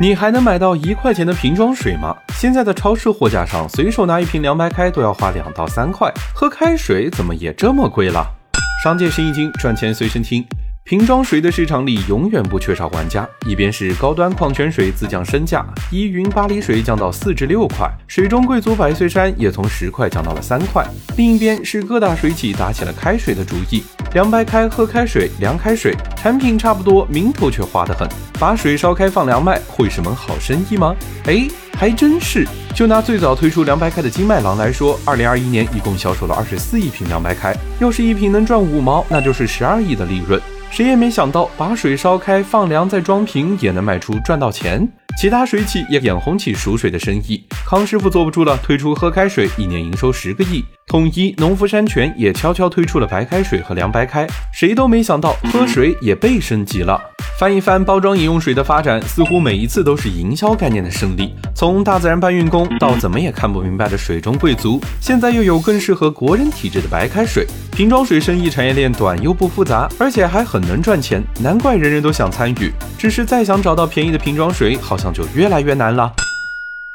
你还能买到一块钱的瓶装水吗？现在的超市货架上，随手拿一瓶凉白开都要花两到三块，喝开水怎么也这么贵了？商界生意经，赚钱随身听。瓶装水的市场里永远不缺少玩家，一边是高端矿泉水自降身价，依云巴黎水降到四至六块，水中贵族百岁山也从十块降到了三块。另一边是各大水企打起了开水的主意，凉白开、喝开水、凉开水，产品差不多，名头却花得很。把水烧开放凉卖，会是门好生意吗？哎，还真是。就拿最早推出凉白开的金麦郎来说，二零二一年一共销售了二十四亿瓶凉白开，要是一瓶能赚五毛，那就是十二亿的利润。谁也没想到，把水烧开放凉再装瓶也能卖出赚到钱。其他水企也眼红起熟水的生意，康师傅坐不住了，推出喝开水，一年营收十个亿。统一、农夫山泉也悄悄推出了白开水和凉白开。谁都没想到，喝水也被升级了。翻一翻包装饮用水的发展，似乎每一次都是营销概念的胜利。从大自然搬运工到怎么也看不明白的水中贵族，现在又有更适合国人体质的白开水。瓶装水生意产业链短又不复杂，而且还很能赚钱，难怪人人都想参与。只是再想找到便宜的瓶装水，好像就越来越难了。